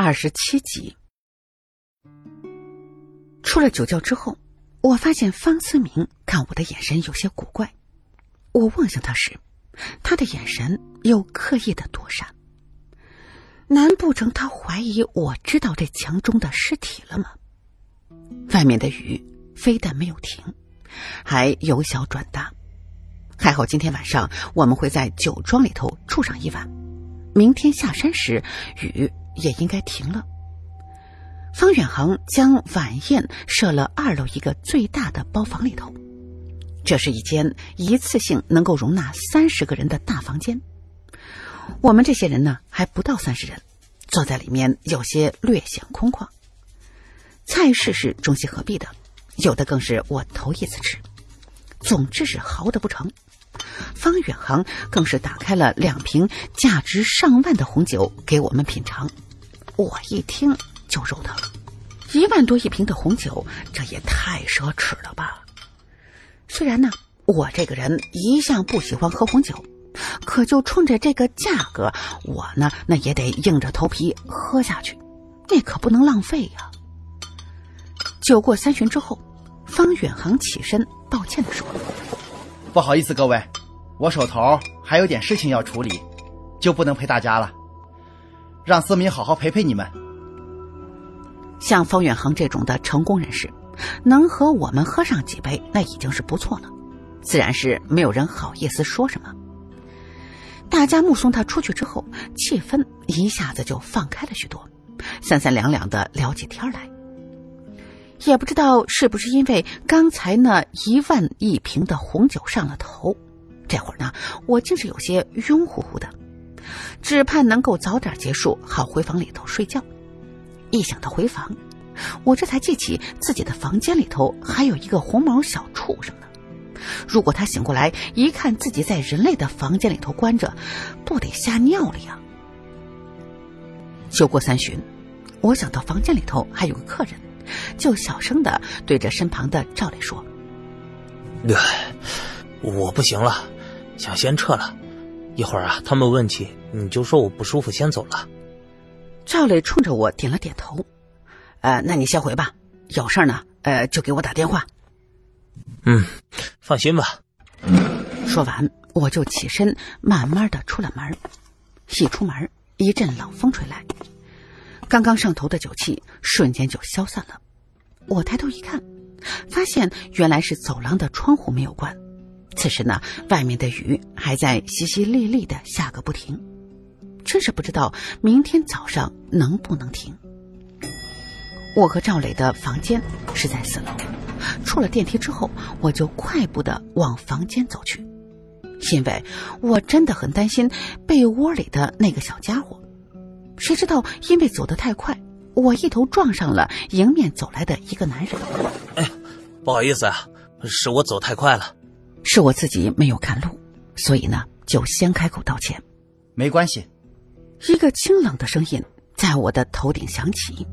二十七集。出了酒窖之后，我发现方思明看我的眼神有些古怪。我望向他时，他的眼神又刻意的躲闪。难不成他怀疑我知道这墙中的尸体了吗？外面的雨非但没有停，还由小转大。还好今天晚上我们会在酒庄里头住上一晚，明天下山时雨也应该停了。方远航将晚宴设了二楼一个最大的包房里头，这是一间一次性能够容纳三十个人的大房间。我们这些人呢还不到三十人，坐在里面有些略显空旷。菜式是中西合璧的，有的更是我头一次吃，总之是好的不成。方远航更是打开了两瓶价值上万的红酒给我们品尝，我一听就肉疼，一万多一瓶的红酒，这也太奢侈了吧！虽然呢，我这个人一向不喜欢喝红酒，可就冲着这个价格，我呢那也得硬着头皮喝下去，那可不能浪费呀。酒过三巡之后，方远航起身，抱歉的说。不好意思，各位，我手头还有点事情要处理，就不能陪大家了。让思明好好陪陪你们。像方远航这种的成功人士，能和我们喝上几杯，那已经是不错了。自然是没有人好意思说什么。大家目送他出去之后，气氛一下子就放开了许多，三三两两的聊起天来。也不知道是不是因为刚才那一万一瓶的红酒上了头，这会儿呢，我竟是有些晕乎乎的，只盼能够早点结束，好回房里头睡觉。一想到回房，我这才记起自己的房间里头还有一个红毛小畜生呢。如果他醒过来一看自己在人类的房间里头关着，不得吓尿了呀！酒过三巡，我想到房间里头还有个客人。就小声的对着身旁的赵磊说：“对，我不行了，想先撤了。一会儿啊，他们问起，你就说我不舒服，先走了。”赵磊冲着我点了点头：“呃，那你先回吧，有事呢，呃，就给我打电话。”“嗯，放心吧。”说完，我就起身，慢慢的出了门。一出门，一阵冷风吹来。刚刚上头的酒气瞬间就消散了，我抬头一看，发现原来是走廊的窗户没有关。此时呢，外面的雨还在淅淅沥沥的下个不停，真是不知道明天早上能不能停。我和赵磊的房间是在四楼，出了电梯之后，我就快步的往房间走去，因为我真的很担心被窝里的那个小家伙。谁知道，因为走得太快，我一头撞上了迎面走来的一个男人。哎，不好意思啊，是我走太快了，是我自己没有看路，所以呢，就先开口道歉。没关系。一个清冷的声音在我的头顶响起，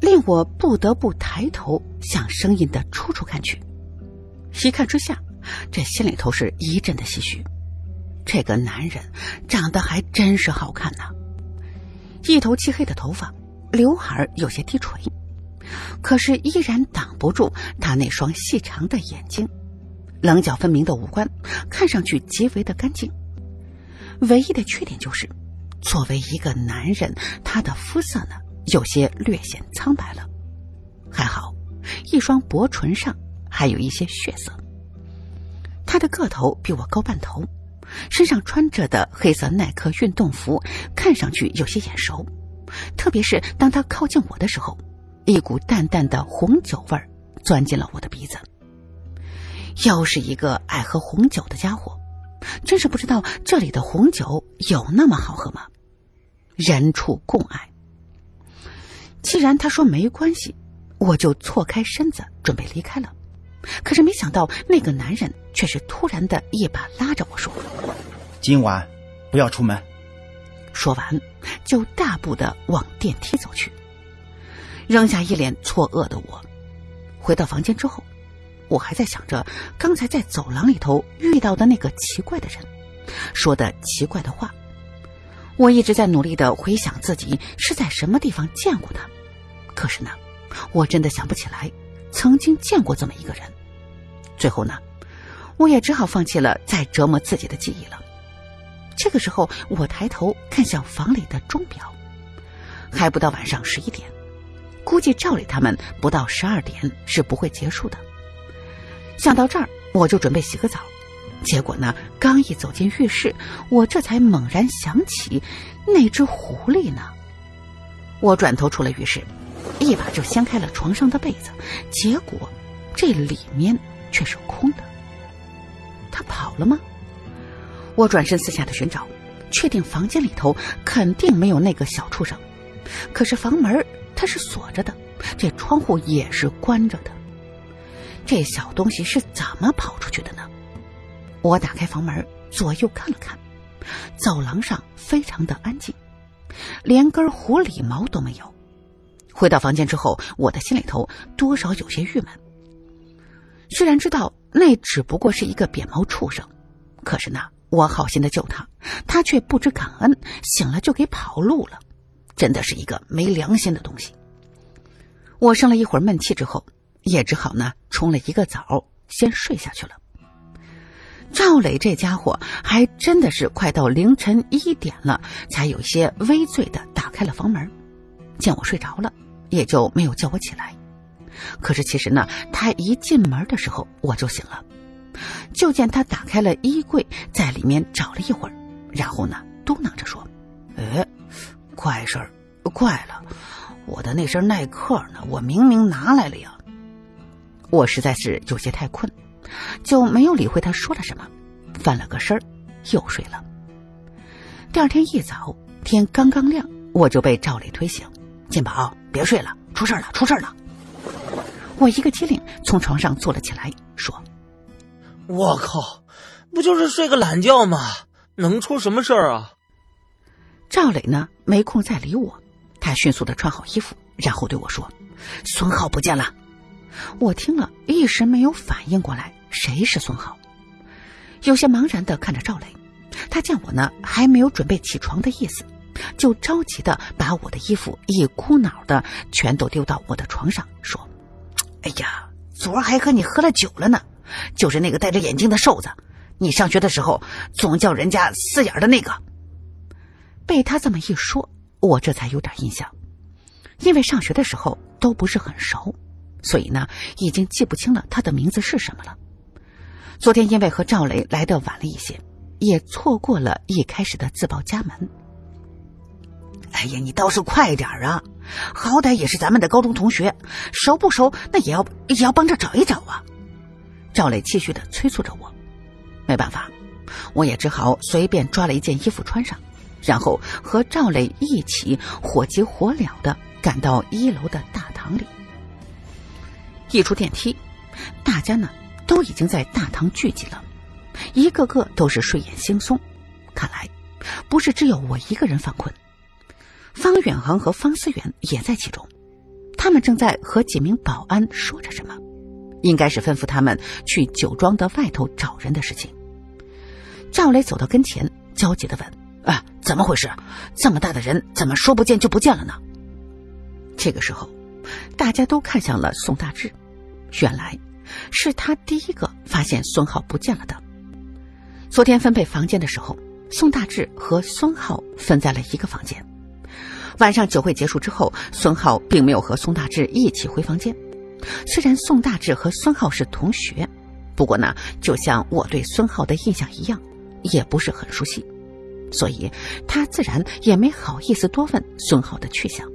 令我不得不抬头向声音的出处看去。一看之下，这心里头是一阵的唏嘘。这个男人长得还真是好看呐，一头漆黑的头发，刘海有些低垂，可是依然挡不住他那双细长的眼睛，棱角分明的五官看上去极为的干净。唯一的缺点就是，作为一个男人，他的肤色呢有些略显苍白了。还好，一双薄唇上还有一些血色。他的个头比我高半头。身上穿着的黑色耐克运动服看上去有些眼熟，特别是当他靠近我的时候，一股淡淡的红酒味儿钻进了我的鼻子。又是一个爱喝红酒的家伙，真是不知道这里的红酒有那么好喝吗？人畜共爱。既然他说没关系，我就错开身子准备离开了。可是没想到，那个男人却是突然的一把拉着我说：“今晚不要出门。”说完，就大步的往电梯走去，扔下一脸错愕的我。回到房间之后，我还在想着刚才在走廊里头遇到的那个奇怪的人，说的奇怪的话。我一直在努力的回想自己是在什么地方见过他，可是呢，我真的想不起来曾经见过这么一个人。最后呢，我也只好放弃了再折磨自己的记忆了。这个时候，我抬头看向房里的钟表，还不到晚上十一点，估计赵磊他们不到十二点是不会结束的。想到这儿，我就准备洗个澡。结果呢，刚一走进浴室，我这才猛然想起那只狐狸呢。我转头出了浴室，一把就掀开了床上的被子，结果这里面却是空的。他跑了吗？我转身四下的寻找，确定房间里头肯定没有那个小畜生。可是房门它是锁着的，这窗户也是关着的。这小东西是怎么跑出去的呢？我打开房门，左右看了看，走廊上非常的安静，连根狐狸毛都没有。回到房间之后，我的心里头多少有些郁闷。虽然知道那只不过是一个扁毛畜生，可是呢，我好心的救他，他却不知感恩，醒了就给跑路了，真的是一个没良心的东西。我生了一会儿闷气之后，也只好呢冲了一个澡，先睡下去了。赵磊这家伙还真的是快到凌晨一点了，才有些微醉的打开了房门，见我睡着了，也就没有叫我起来。可是其实呢，他一进门的时候我就醒了，就见他打开了衣柜，在里面找了一会儿，然后呢嘟囔着说：“哎，怪事儿，怪了，我的那身耐克呢？我明明拿来了呀。”我实在是有些太困。就没有理会他说了什么，翻了个身儿，又睡了。第二天一早，天刚刚亮，我就被赵磊推醒：“金宝，别睡了，出事了，出事了！”我一个机灵，从床上坐了起来，说：“我靠，不就是睡个懒觉吗？能出什么事儿啊？”赵磊呢，没空再理我，他迅速的穿好衣服，然后对我说：“孙浩不见了。”我听了一时没有反应过来。谁是孙浩？有些茫然的看着赵磊，他见我呢还没有准备起床的意思，就着急的把我的衣服一股脑的全都丢到我的床上，说：“哎呀，昨儿还和你喝了酒了呢，就是那个戴着眼镜的瘦子，你上学的时候总叫人家四眼的那个。”被他这么一说，我这才有点印象，因为上学的时候都不是很熟，所以呢已经记不清了他的名字是什么了。昨天因为和赵磊来的晚了一些，也错过了一开始的自报家门。哎呀，你倒是快点啊！好歹也是咱们的高中同学，熟不熟那也要也要帮着找一找啊！赵磊继续的催促着我。没办法，我也只好随便抓了一件衣服穿上，然后和赵磊一起火急火燎的赶到一楼的大堂里。一出电梯，大家呢？都已经在大堂聚集了，一个个都是睡眼惺忪。看来不是只有我一个人犯困。方远航和方思远也在其中，他们正在和几名保安说着什么，应该是吩咐他们去酒庄的外头找人的事情。赵磊走到跟前，焦急的问：“啊，怎么回事？这么大的人，怎么说不见就不见了呢？”这个时候，大家都看向了宋大志，原来。是他第一个发现孙浩不见了的。昨天分配房间的时候，宋大志和孙浩分在了一个房间。晚上酒会结束之后，孙浩并没有和宋大志一起回房间。虽然宋大志和孙浩是同学，不过呢，就像我对孙浩的印象一样，也不是很熟悉，所以他自然也没好意思多问孙浩的去向。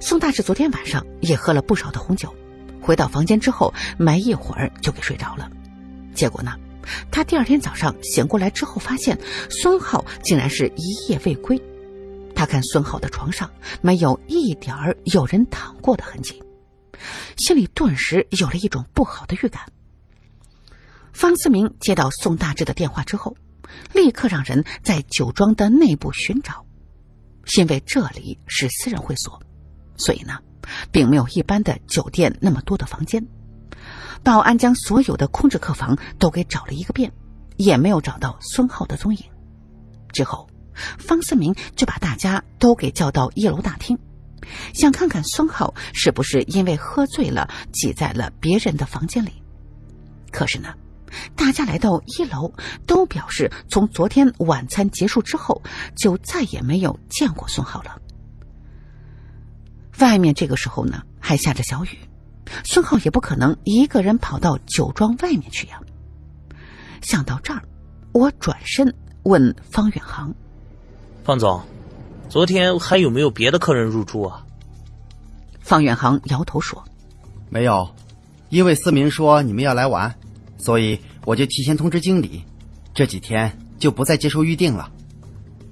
宋大志昨天晚上也喝了不少的红酒。回到房间之后，没一会儿就给睡着了。结果呢，他第二天早上醒过来之后，发现孙浩竟然是一夜未归。他看孙浩的床上没有一点儿有人躺过的痕迹，心里顿时有了一种不好的预感。方思明接到宋大志的电话之后，立刻让人在酒庄的内部寻找，因为这里是私人会所，所以呢。并没有一般的酒店那么多的房间，保安将所有的空置客房都给找了一个遍，也没有找到孙浩的踪影。之后，方思明就把大家都给叫到一楼大厅，想看看孙浩是不是因为喝醉了挤在了别人的房间里。可是呢，大家来到一楼，都表示从昨天晚餐结束之后，就再也没有见过孙浩了。外面这个时候呢，还下着小雨，孙浩也不可能一个人跑到酒庄外面去呀。想到这儿，我转身问方远航：“方总，昨天还有没有别的客人入住啊？”方远航摇头说：“没有，因为思明说你们要来玩，所以我就提前通知经理，这几天就不再接受预定了。”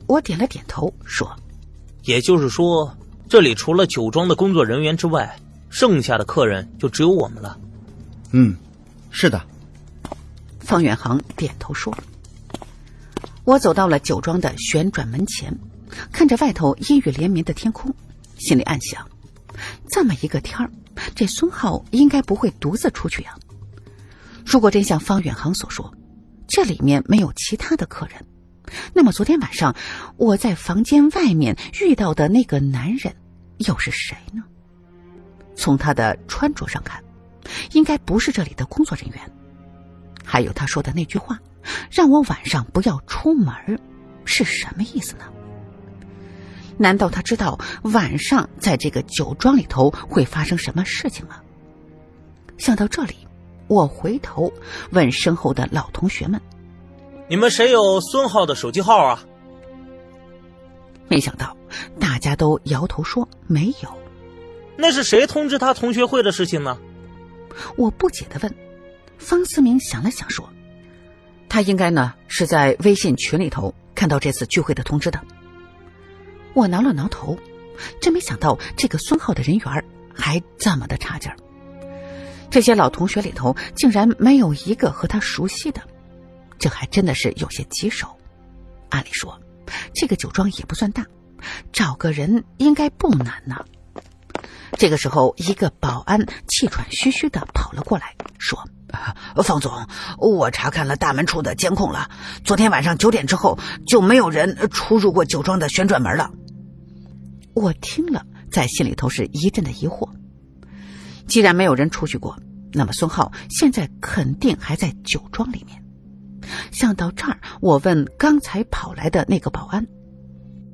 我点了点头说：“也就是说。”这里除了酒庄的工作人员之外，剩下的客人就只有我们了。嗯，是的。方远航点头说：“我走到了酒庄的旋转门前，看着外头阴雨连绵的天空，心里暗想：这么一个天儿，这孙浩应该不会独自出去呀。如果真像方远航所说，这里面没有其他的客人。”那么昨天晚上我在房间外面遇到的那个男人又是谁呢？从他的穿着上看，应该不是这里的工作人员。还有他说的那句话，让我晚上不要出门，是什么意思呢？难道他知道晚上在这个酒庄里头会发生什么事情吗？想到这里，我回头问身后的老同学们。你们谁有孙浩的手机号啊？没想到大家都摇头说没有。那是谁通知他同学会的事情呢？我不解的问。方思明想了想说：“他应该呢是在微信群里头看到这次聚会的通知的。”我挠了挠头，真没想到这个孙浩的人缘还这么的差劲儿。这些老同学里头竟然没有一个和他熟悉的。这还真的是有些棘手。按理说，这个酒庄也不算大，找个人应该不难呢。这个时候，一个保安气喘吁吁的跑了过来，说：“方总，我查看了大门处的监控了，昨天晚上九点之后就没有人出入过酒庄的旋转门了。”我听了，在心里头是一阵的疑惑。既然没有人出去过，那么孙浩现在肯定还在酒庄里面。想到这儿，我问刚才跑来的那个保安：“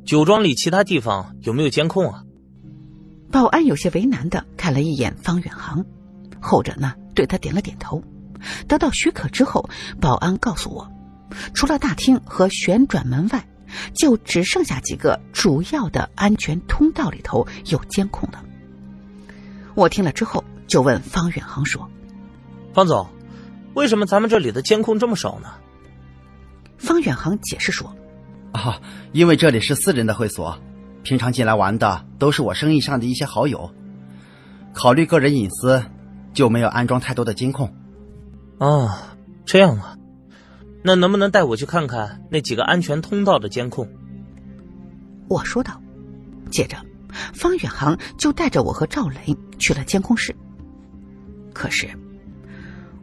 酒庄里其他地方有没有监控啊？”保安有些为难的看了一眼方远航，后者呢对他点了点头。得到许可之后，保安告诉我，除了大厅和旋转门外，就只剩下几个主要的安全通道里头有监控了。我听了之后，就问方远航说：“方总，为什么咱们这里的监控这么少呢？”方远航解释说：“啊，因为这里是私人的会所，平常进来玩的都是我生意上的一些好友，考虑个人隐私，就没有安装太多的监控。”啊，这样啊，那能不能带我去看看那几个安全通道的监控？我说道。接着，方远航就带着我和赵雷去了监控室。可是，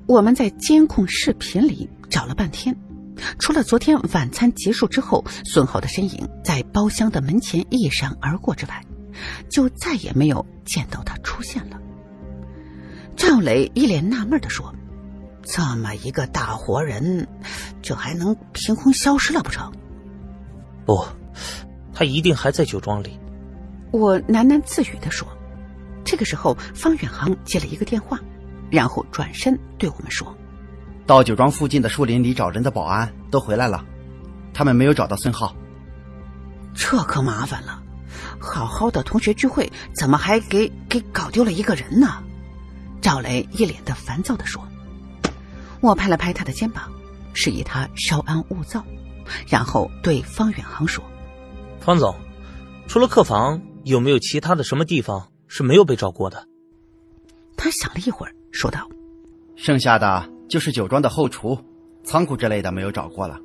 我们在监控视频里找了半天。除了昨天晚餐结束之后，孙浩的身影在包厢的门前一闪而过之外，就再也没有见到他出现了。赵磊一脸纳闷的说：“这么一个大活人，这还能凭空消失了不成？”“不，他一定还在酒庄里。”我喃喃自语的说。这个时候，方远航接了一个电话，然后转身对我们说。到酒庄附近的树林里找人的保安都回来了，他们没有找到孙浩。这可麻烦了，好好的同学聚会怎么还给给搞丢了一个人呢？赵雷一脸的烦躁的说。我拍了拍他的肩膀，示意他稍安勿躁，然后对方远航说：“方总，除了客房，有没有其他的什么地方是没有被找过的？”他想了一会儿，说道：“剩下的。”就是酒庄的后厨、仓库之类的没有找过了，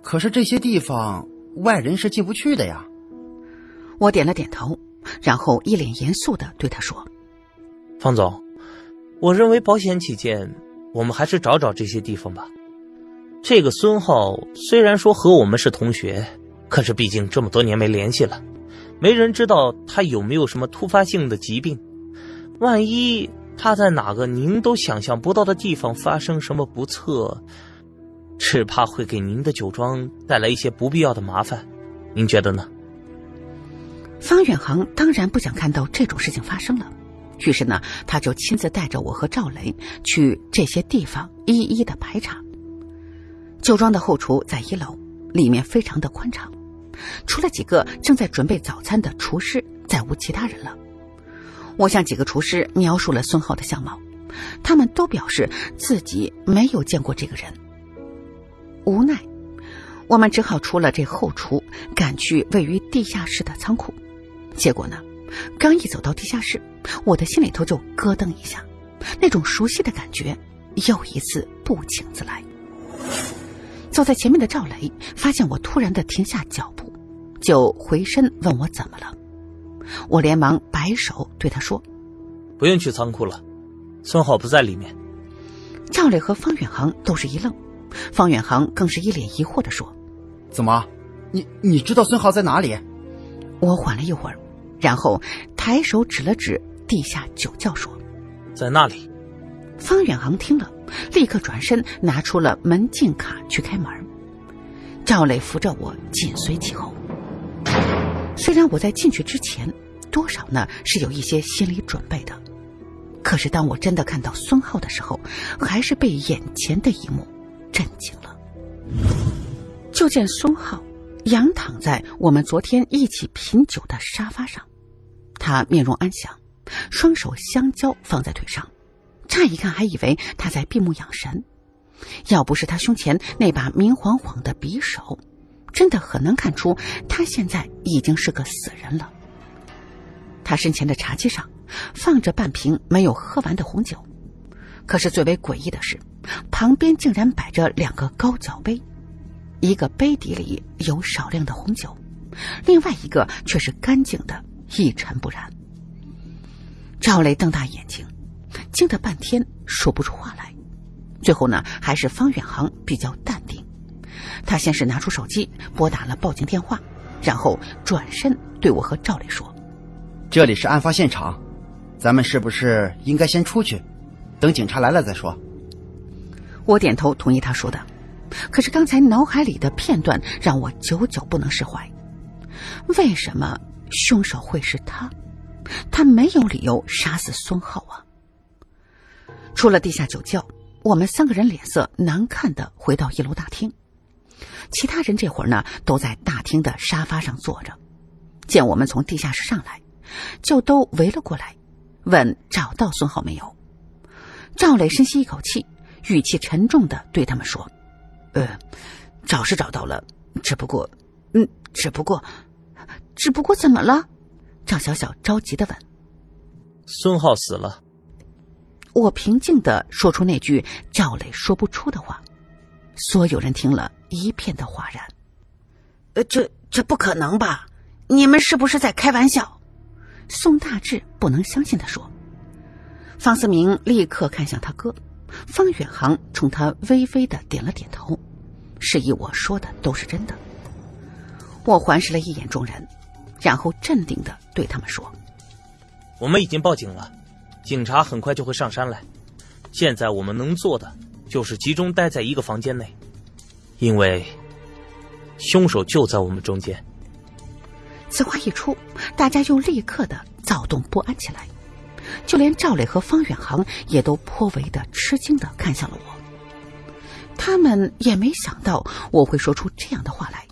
可是这些地方外人是进不去的呀。我点了点头，然后一脸严肃的对他说：“方总，我认为保险起见，我们还是找找这些地方吧。这个孙浩虽然说和我们是同学，可是毕竟这么多年没联系了，没人知道他有没有什么突发性的疾病。万一他在哪个您都想象不到的地方发生什么不测，只怕会给您的酒庄带来一些不必要的麻烦。您觉得呢？方远航当然不想看到这种事情发生了，于是呢，他就亲自带着我和赵雷去这些地方一一的排查。酒庄的后厨在一楼，里面非常的宽敞，除了几个正在准备早餐的厨师，再无其他人了。我向几个厨师描述了孙浩的相貌，他们都表示自己没有见过这个人。无奈，我们只好出了这后厨，赶去位于地下室的仓库。结果呢，刚一走到地下室，我的心里头就咯噔一下，那种熟悉的感觉又一次不请自来。走在前面的赵雷发现我突然的停下脚步，就回身问我怎么了。我连忙摆手对他说：“不用去仓库了，孙浩不在里面。”赵磊和方远航都是一愣，方远航更是一脸疑惑的说：“怎么？你你知道孙浩在哪里？”我缓了一会儿，然后抬手指了指地下酒窖说：“在那里。”方远航听了，立刻转身拿出了门禁卡去开门。赵磊扶着我紧随其后。虽然我在进去之前，多少呢是有一些心理准备的，可是当我真的看到孙浩的时候，还是被眼前的一幕震惊了。就见孙浩仰躺在我们昨天一起品酒的沙发上，他面容安详，双手相交放在腿上，乍一看还以为他在闭目养神，要不是他胸前那把明晃晃的匕首。真的很难看出，他现在已经是个死人了。他身前的茶几上放着半瓶没有喝完的红酒，可是最为诡异的是，旁边竟然摆着两个高脚杯，一个杯底里有少量的红酒，另外一个却是干净的，一尘不染。赵雷瞪大眼睛，惊得半天说不出话来，最后呢，还是方远航比较淡定。他先是拿出手机拨打了报警电话，然后转身对我和赵磊说：“这里是案发现场，咱们是不是应该先出去，等警察来了再说？”我点头同意他说的，可是刚才脑海里的片段让我久久不能释怀。为什么凶手会是他？他没有理由杀死孙浩啊！出了地下酒窖，我们三个人脸色难看的回到一楼大厅。其他人这会儿呢，都在大厅的沙发上坐着，见我们从地下室上来，就都围了过来，问找到孙浩没有。赵磊深吸一口气，语气沉重的对他们说：“呃，找是找到了，只不过，嗯，只不过，只不过怎么了？”赵小小着急的问。孙浩死了。我平静的说出那句赵磊说不出的话。所有人听了一片的哗然。呃，这这不可能吧？你们是不是在开玩笑？宋大志不能相信的说。方思明立刻看向他哥，方远航冲他微微的点了点头，示意我说的都是真的。我环视了一眼众人，然后镇定的对他们说：“我们已经报警了，警察很快就会上山来。现在我们能做的……”就是集中待在一个房间内，因为凶手就在我们中间。此话一出，大家又立刻的躁动不安起来，就连赵磊和方远航也都颇为的吃惊的看向了我。他们也没想到我会说出这样的话来。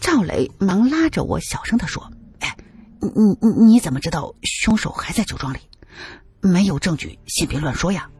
赵磊忙拉着我小声的说：“哎，你你你怎么知道凶手还在酒庄里？没有证据，先别乱说呀。”